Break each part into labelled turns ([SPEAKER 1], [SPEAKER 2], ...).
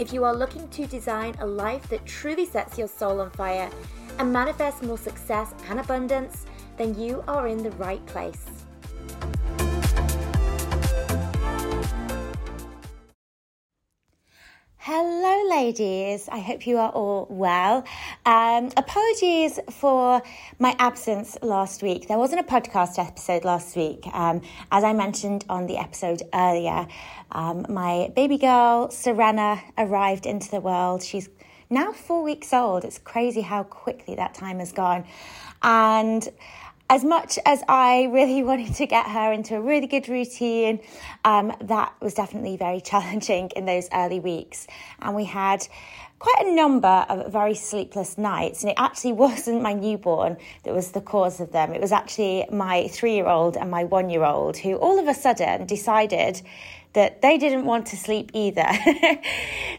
[SPEAKER 1] If you are looking to design a life that truly sets your soul on fire and manifests more success and abundance, then you are in the right place. Ladies. I hope you are all well. Um, apologies for my absence last week. There wasn't a podcast episode last week. Um, as I mentioned on the episode earlier, um, my baby girl, Serena, arrived into the world. She's now four weeks old. It's crazy how quickly that time has gone. And as much as I really wanted to get her into a really good routine, um, that was definitely very challenging in those early weeks. And we had quite a number of very sleepless nights. And it actually wasn't my newborn that was the cause of them. It was actually my three year old and my one year old who all of a sudden decided that they didn't want to sleep either.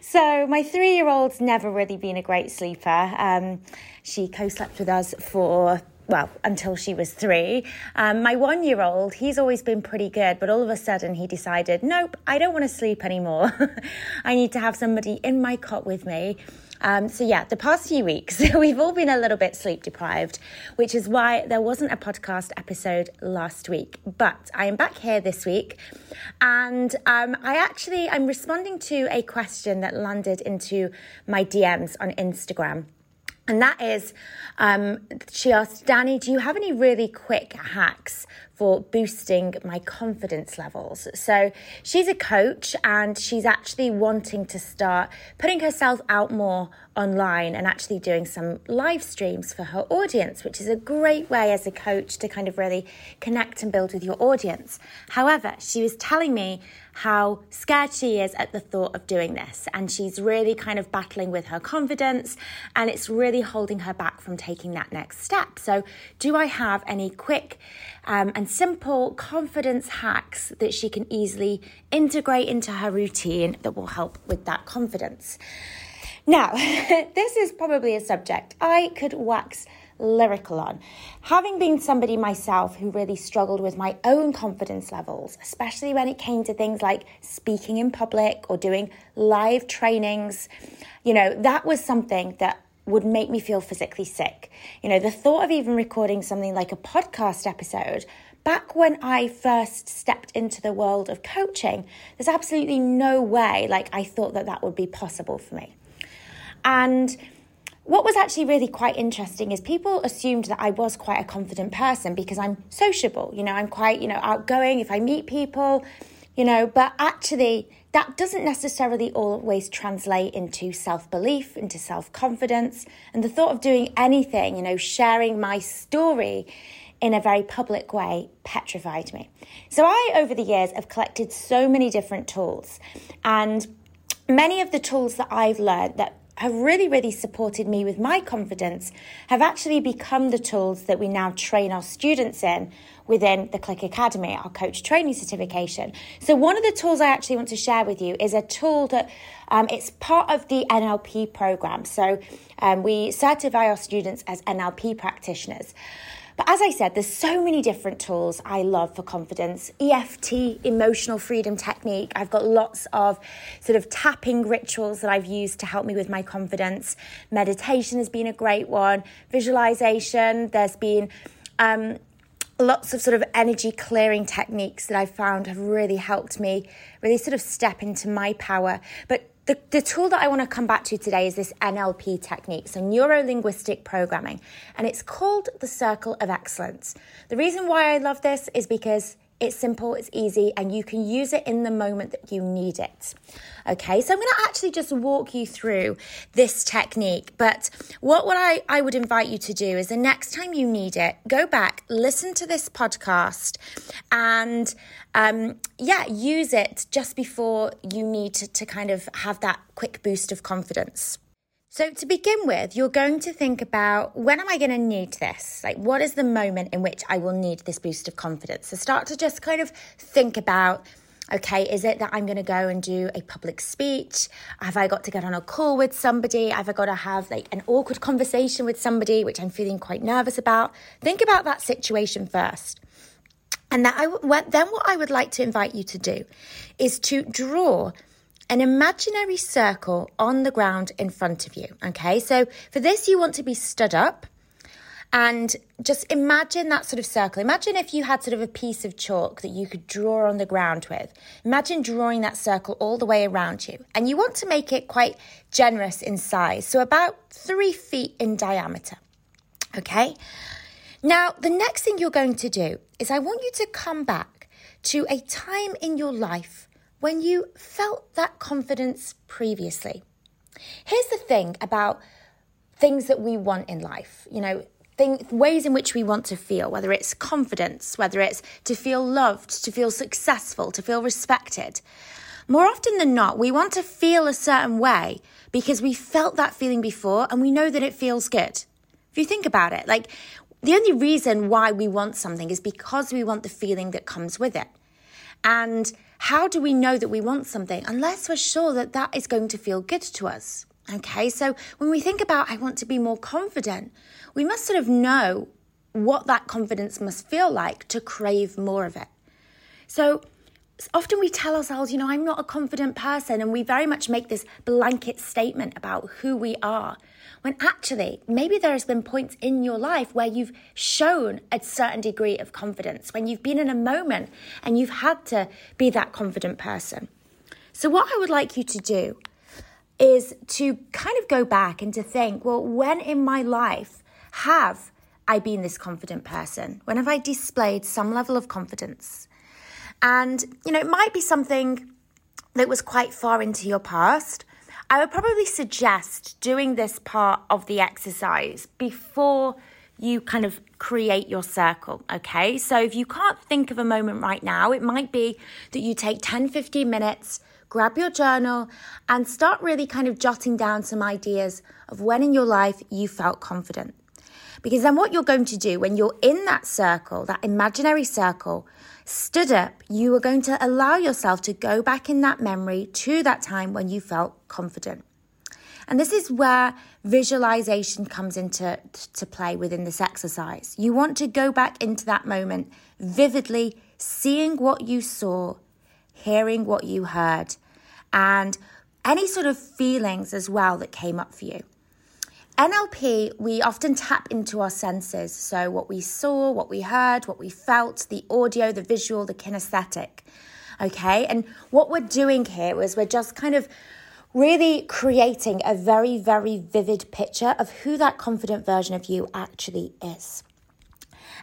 [SPEAKER 1] so my three year old's never really been a great sleeper. Um, she co slept with us for well, until she was three. Um, my one year old, he's always been pretty good, but all of a sudden he decided, nope, I don't want to sleep anymore. I need to have somebody in my cot with me. Um, so, yeah, the past few weeks, we've all been a little bit sleep deprived, which is why there wasn't a podcast episode last week. But I am back here this week, and um, I actually I'm responding to a question that landed into my DMs on Instagram. And that is, um, she asked, Dani, do you have any really quick hacks for boosting my confidence levels? So she's a coach and she's actually wanting to start putting herself out more online and actually doing some live streams for her audience, which is a great way as a coach to kind of really connect and build with your audience. However, she was telling me how scared she is at the thought of doing this, and she's really kind of battling with her confidence, and it's really holding her back from taking that next step. So, do I have any quick um, and simple confidence hacks that she can easily integrate into her routine that will help with that confidence? Now, this is probably a subject I could wax lyrical on. Having been somebody myself who really struggled with my own confidence levels, especially when it came to things like speaking in public or doing live trainings, you know, that was something that would make me feel physically sick. You know, the thought of even recording something like a podcast episode back when I first stepped into the world of coaching, there's absolutely no way like I thought that that would be possible for me. And what was actually really quite interesting is people assumed that I was quite a confident person because I'm sociable. You know, I'm quite, you know, outgoing if I meet people, you know, but actually that doesn't necessarily always translate into self belief, into self confidence. And the thought of doing anything, you know, sharing my story in a very public way petrified me. So I, over the years, have collected so many different tools. And many of the tools that I've learned that have really, really supported me with my confidence have actually become the tools that we now train our students in within the Clique Academy, our coach training certification. So, one of the tools I actually want to share with you is a tool that um, it's part of the NLP program. So, um, we certify our students as NLP practitioners. But as I said, there's so many different tools I love for confidence. EFT, emotional freedom technique. I've got lots of sort of tapping rituals that I've used to help me with my confidence. Meditation has been a great one. Visualization. There's been um, lots of sort of energy clearing techniques that I've found have really helped me really sort of step into my power. But the, the tool that I want to come back to today is this NLP technique, so neuro linguistic programming, and it's called the Circle of Excellence. The reason why I love this is because it's simple, it's easy, and you can use it in the moment that you need it. Okay, so I'm going to actually just walk you through this technique. But what, what I, I would invite you to do is the next time you need it, go back, listen to this podcast, and um, yeah, use it just before you need to, to kind of have that quick boost of confidence. So, to begin with, you're going to think about when am I going to need this? Like, what is the moment in which I will need this boost of confidence? So, start to just kind of think about okay, is it that I'm going to go and do a public speech? Have I got to get on a call with somebody? Have I got to have like an awkward conversation with somebody, which I'm feeling quite nervous about? Think about that situation first. And that I, then what I would like to invite you to do is to draw an imaginary circle on the ground in front of you. Okay, so for this, you want to be stood up and just imagine that sort of circle. Imagine if you had sort of a piece of chalk that you could draw on the ground with. Imagine drawing that circle all the way around you. And you want to make it quite generous in size, so about three feet in diameter. Okay? Now, the next thing you're going to do is I want you to come back to a time in your life when you felt that confidence previously. Here's the thing about things that we want in life, you know, thing, ways in which we want to feel, whether it's confidence, whether it's to feel loved, to feel successful, to feel respected. More often than not, we want to feel a certain way because we felt that feeling before and we know that it feels good. If you think about it, like the only reason why we want something is because we want the feeling that comes with it. And how do we know that we want something unless we're sure that that is going to feel good to us? Okay, so when we think about, I want to be more confident, we must sort of know what that confidence must feel like to crave more of it. So often we tell ourselves, you know, I'm not a confident person, and we very much make this blanket statement about who we are. When actually, maybe there has been points in your life where you've shown a certain degree of confidence, when you've been in a moment and you've had to be that confident person. So, what I would like you to do is to kind of go back and to think, well, when in my life have I been this confident person? When have I displayed some level of confidence? And, you know, it might be something that was quite far into your past. I would probably suggest doing this part of the exercise before you kind of create your circle, okay? So if you can't think of a moment right now, it might be that you take 10, 15 minutes, grab your journal, and start really kind of jotting down some ideas of when in your life you felt confident. Because then what you're going to do when you're in that circle, that imaginary circle, stood up, you are going to allow yourself to go back in that memory to that time when you felt confident. And this is where visualization comes into to play within this exercise. You want to go back into that moment vividly, seeing what you saw, hearing what you heard, and any sort of feelings as well that came up for you. NLP, we often tap into our senses. So, what we saw, what we heard, what we felt, the audio, the visual, the kinesthetic. Okay. And what we're doing here is we're just kind of really creating a very, very vivid picture of who that confident version of you actually is.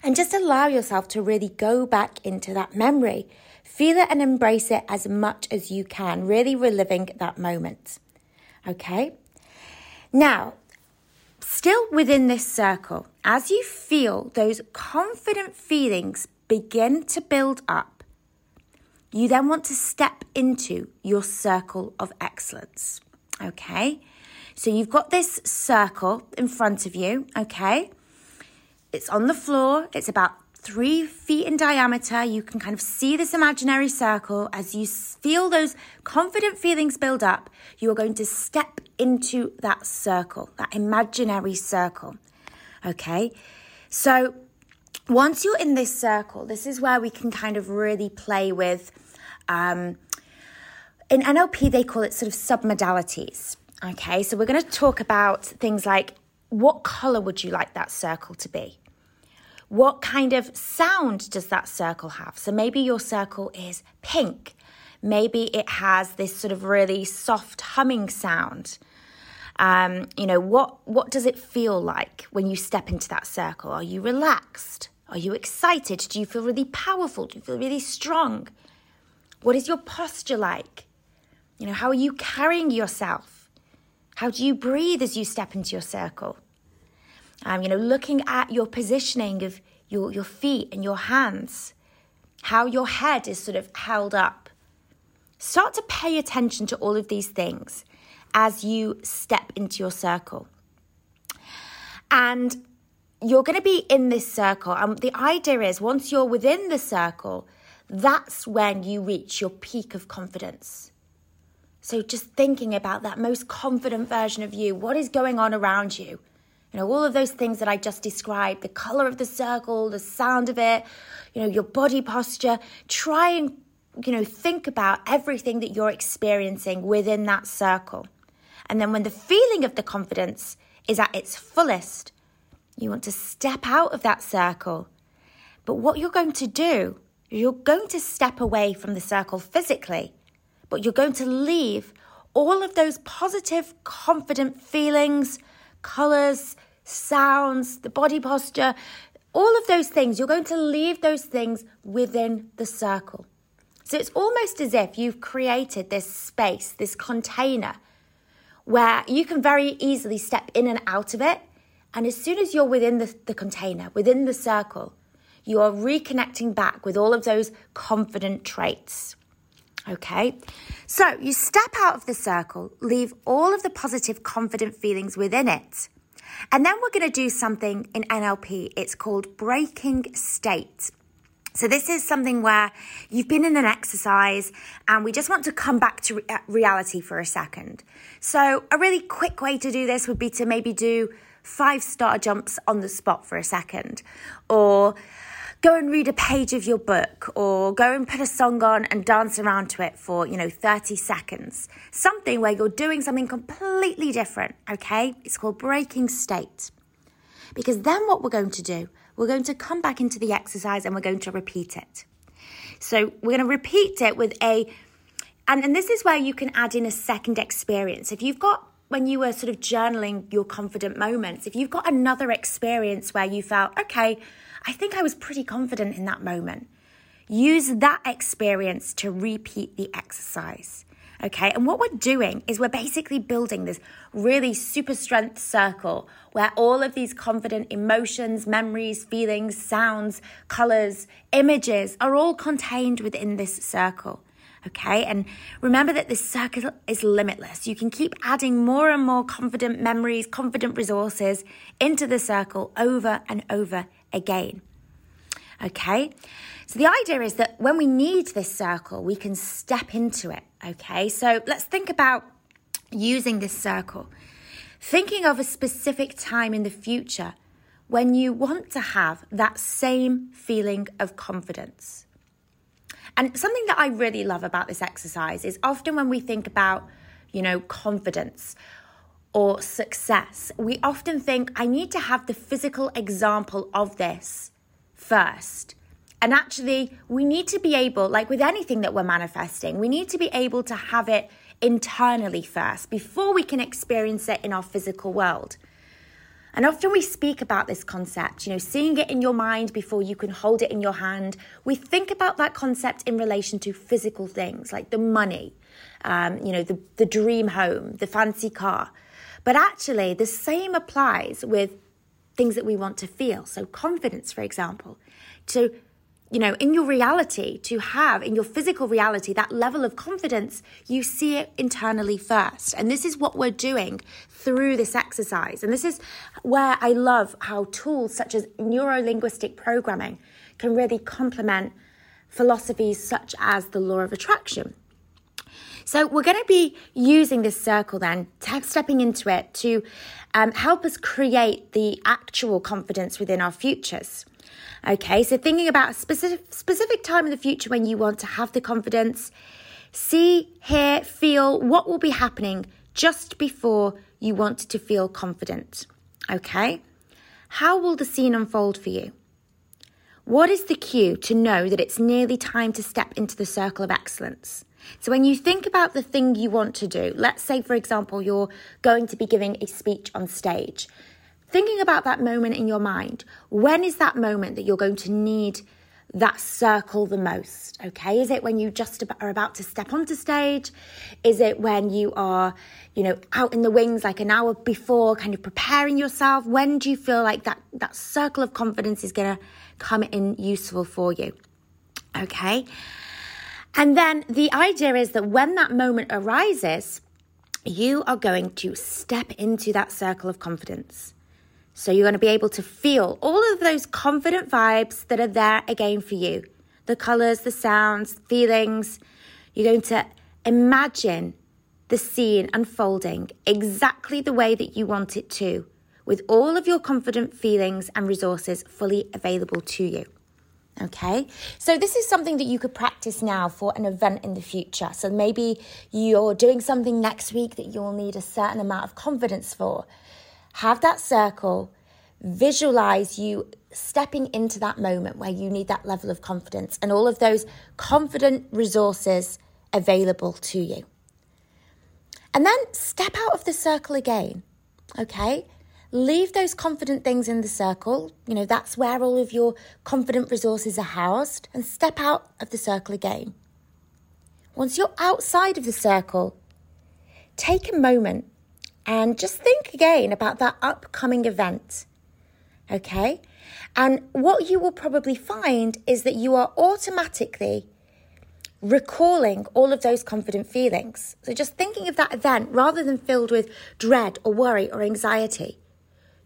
[SPEAKER 1] And just allow yourself to really go back into that memory. Feel it and embrace it as much as you can, really reliving that moment. Okay? Now, Still within this circle, as you feel those confident feelings begin to build up, you then want to step into your circle of excellence. Okay? So you've got this circle in front of you, okay? It's on the floor, it's about three feet in diameter. You can kind of see this imaginary circle as you feel those confident feelings build up. You are going to step into that circle, that imaginary circle. Okay, so once you're in this circle, this is where we can kind of really play with. Um, in NLP, they call it sort of submodalities. Okay, so we're going to talk about things like what color would you like that circle to be? What kind of sound does that circle have? So maybe your circle is pink. Maybe it has this sort of really soft humming sound. Um, you know, what, what does it feel like when you step into that circle? Are you relaxed? Are you excited? Do you feel really powerful? Do you feel really strong? What is your posture like? You know, how are you carrying yourself? How do you breathe as you step into your circle? Um, you know, looking at your positioning of your, your feet and your hands, how your head is sort of held up. Start to pay attention to all of these things as you step into your circle. And you're going to be in this circle. And the idea is once you're within the circle, that's when you reach your peak of confidence. So just thinking about that most confident version of you, what is going on around you? You know, all of those things that I just described, the color of the circle, the sound of it, you know, your body posture. Try and, you know, think about everything that you're experiencing within that circle. And then when the feeling of the confidence is at its fullest, you want to step out of that circle. But what you're going to do, you're going to step away from the circle physically, but you're going to leave all of those positive, confident feelings, colors, sounds, the body posture, all of those things, you're going to leave those things within the circle. So it's almost as if you've created this space, this container, where you can very easily step in and out of it and as soon as you're within the, the container, within the circle, you are reconnecting back with all of those confident traits. Okay, so you step out of the circle, leave all of the positive, confident feelings within it. And then we're going to do something in NLP. It's called breaking state. So, this is something where you've been in an exercise and we just want to come back to re- uh, reality for a second. So, a really quick way to do this would be to maybe do five star jumps on the spot for a second, or go and read a page of your book, or go and put a song on and dance around to it for, you know, 30 seconds. Something where you're doing something completely different, okay? It's called breaking state. Because then what we're going to do, we're going to come back into the exercise and we're going to repeat it. So we're going to repeat it with a, and, and this is where you can add in a second experience. If you've got when you were sort of journaling your confident moments, if you've got another experience where you felt, okay, I think I was pretty confident in that moment, use that experience to repeat the exercise. Okay, and what we're doing is we're basically building this really super strength circle where all of these confident emotions, memories, feelings, sounds, colors, images are all contained within this circle. Okay, and remember that this circle is limitless. You can keep adding more and more confident memories, confident resources into the circle over and over again. Okay, so the idea is that when we need this circle, we can step into it. Okay, so let's think about using this circle. Thinking of a specific time in the future when you want to have that same feeling of confidence. And something that I really love about this exercise is often when we think about, you know, confidence or success, we often think, I need to have the physical example of this first. And actually, we need to be able, like with anything that we're manifesting, we need to be able to have it internally first before we can experience it in our physical world. And often we speak about this concept, you know, seeing it in your mind before you can hold it in your hand. We think about that concept in relation to physical things like the money, um, you know, the, the dream home, the fancy car. But actually, the same applies with things that we want to feel. So, confidence, for example. So, you know, in your reality, to have in your physical reality that level of confidence, you see it internally first. And this is what we're doing through this exercise. And this is where I love how tools such as neuro linguistic programming can really complement philosophies such as the law of attraction. So, we're going to be using this circle then, stepping into it to um, help us create the actual confidence within our futures. Okay, so thinking about a specific, specific time in the future when you want to have the confidence, see, hear, feel what will be happening just before you want to feel confident. Okay, how will the scene unfold for you? What is the cue to know that it's nearly time to step into the circle of excellence? So, when you think about the thing you want to do, let's say, for example, you're going to be giving a speech on stage thinking about that moment in your mind. When is that moment that you're going to need that circle the most? Okay, is it when you just are about to step onto stage? Is it when you are, you know, out in the wings like an hour before, kind of preparing yourself? When do you feel like that that circle of confidence is going to come in useful for you? Okay. And then the idea is that when that moment arises, you are going to step into that circle of confidence. So you're going to be able to feel all of those confident vibes that are there again for you the colors, the sounds, feelings. You're going to imagine the scene unfolding exactly the way that you want it to, with all of your confident feelings and resources fully available to you. Okay, so this is something that you could practice now for an event in the future. So maybe you're doing something next week that you'll need a certain amount of confidence for. Have that circle, visualize you stepping into that moment where you need that level of confidence and all of those confident resources available to you. And then step out of the circle again, okay? Leave those confident things in the circle. You know, that's where all of your confident resources are housed, and step out of the circle again. Once you're outside of the circle, take a moment and just think again about that upcoming event. Okay? And what you will probably find is that you are automatically recalling all of those confident feelings. So just thinking of that event rather than filled with dread or worry or anxiety,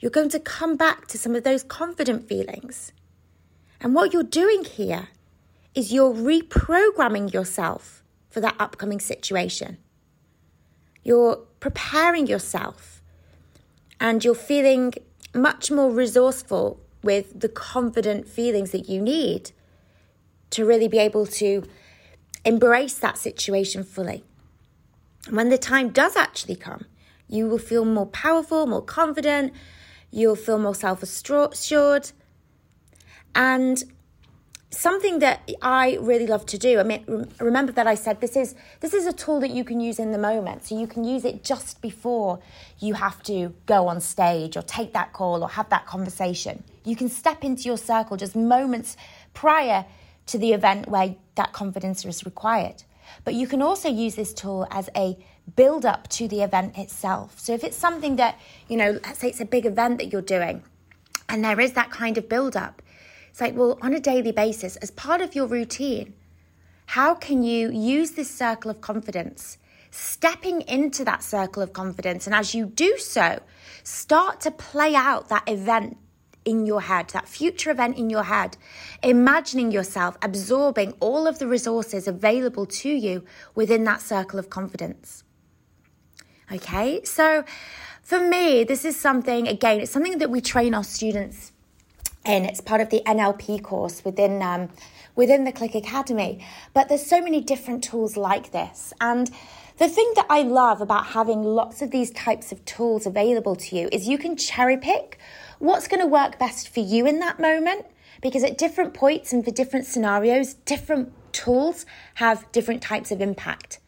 [SPEAKER 1] you're going to come back to some of those confident feelings. And what you're doing here is you're reprogramming yourself for that upcoming situation. You're preparing yourself and you're feeling much more resourceful with the confident feelings that you need to really be able to Embrace that situation fully. And when the time does actually come, you will feel more powerful, more confident, you'll feel more self assured. And something that I really love to do. I mean, remember that I said this is this is a tool that you can use in the moment. So you can use it just before you have to go on stage or take that call or have that conversation. You can step into your circle just moments prior to the event where that confidence is required. But you can also use this tool as a build up to the event itself. So if it's something that, you know, let's say it's a big event that you're doing and there is that kind of build up, it's like, well, on a daily basis, as part of your routine, how can you use this circle of confidence? Stepping into that circle of confidence, and as you do so, start to play out that event in your head, that future event in your head, imagining yourself absorbing all of the resources available to you within that circle of confidence. Okay, so for me, this is something, again, it's something that we train our students in. It's part of the NLP course within. Um, within the Clique Academy. But there's so many different tools like this. And the thing that I love about having lots of these types of tools available to you is you can cherry pick what's going to work best for you in that moment. Because at different points and for different scenarios, different tools have different types of impact.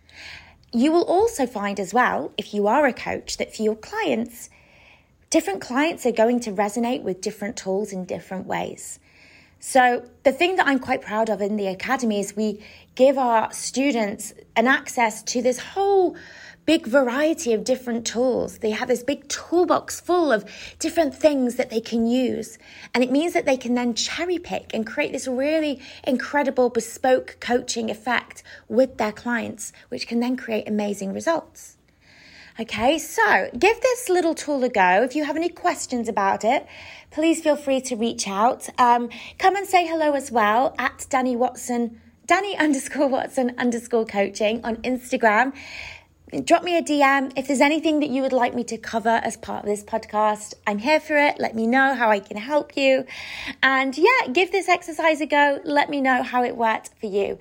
[SPEAKER 1] You will also find as well, if you are a coach, that for your clients, different clients are going to resonate with different tools in different ways. So, the thing that I'm quite proud of in the academy is we give our students an access to this whole big variety of different tools. They have this big toolbox full of different things that they can use. And it means that they can then cherry pick and create this really incredible bespoke coaching effect with their clients, which can then create amazing results. Okay, so give this little tool a go. If you have any questions about it, please feel free to reach out. Um, come and say hello as well at Dani Watson, Dani underscore Watson underscore coaching on Instagram drop me a DM. If there's anything that you would like me to cover as part of this podcast, I'm here for it. Let me know how I can help you. And yeah, give this exercise a go. Let me know how it worked for you.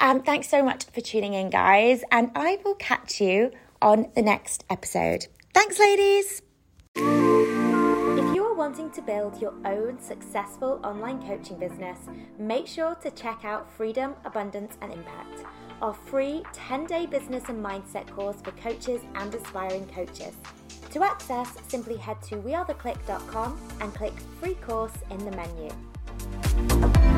[SPEAKER 1] Um, thanks so much for tuning in, guys. And I will catch you on the next episode. Thanks, ladies. If you are wanting to build your own successful online coaching business, make sure to check out Freedom, Abundance, and Impact our free 10 day business and mindset course for coaches and aspiring coaches. To access, simply head to wearetheclique.com and click free course in the menu.